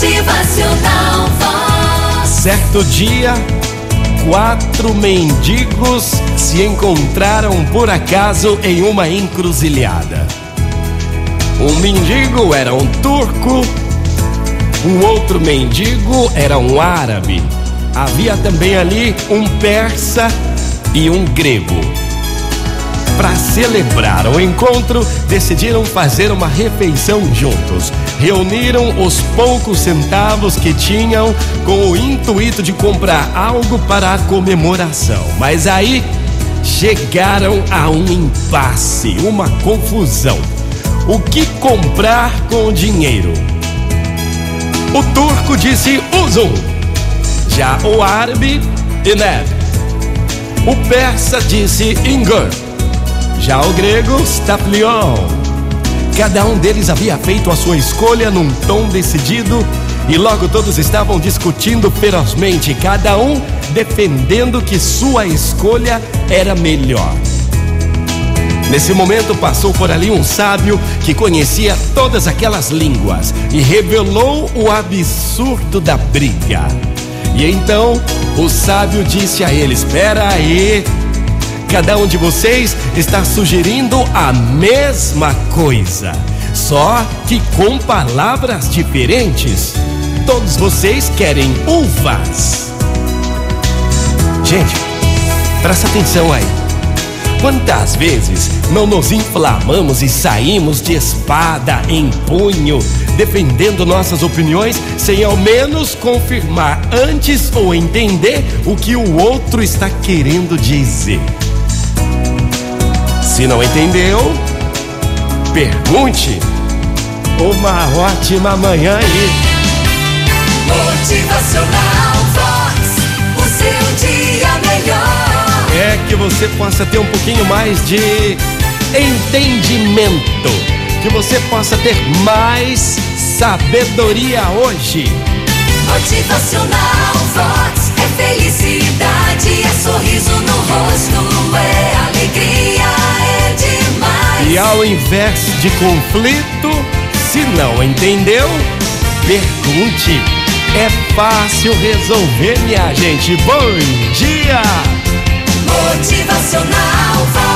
Motivacional Vox. Certo dia, quatro mendigos se encontraram por acaso em uma encruzilhada. Um mendigo era um turco, um outro mendigo era um árabe. Havia também ali um persa e um grego. Para celebrar o encontro, decidiram fazer uma refeição juntos. Reuniram os poucos centavos que tinham com o intuito de comprar algo para a comemoração. Mas aí chegaram a um impasse, uma confusão. O que comprar com o dinheiro? O turco disse Uzum, já o árabe, Ineb. O persa disse Ingor já o grego, Staplion. Cada um deles havia feito a sua escolha num tom decidido e logo todos estavam discutindo ferozmente, cada um defendendo que sua escolha era melhor. Nesse momento passou por ali um sábio que conhecia todas aquelas línguas e revelou o absurdo da briga. E então o sábio disse a ele: Espera aí, Cada um de vocês está sugerindo a mesma coisa, só que com palavras diferentes. Todos vocês querem uvas. Gente, presta atenção aí. Quantas vezes não nos inflamamos e saímos de espada em punho, defendendo nossas opiniões sem ao menos confirmar antes ou entender o que o outro está querendo dizer? Se não entendeu, pergunte. Uma ótima manhã aí. Motivacional Vox, o seu dia melhor. É que você possa ter um pouquinho mais de entendimento. Que você possa ter mais sabedoria hoje. Motivacional Vox é felicidade, ao invés de conflito, se não entendeu, pergunte. É fácil resolver, minha gente. Bom dia! Motivacional.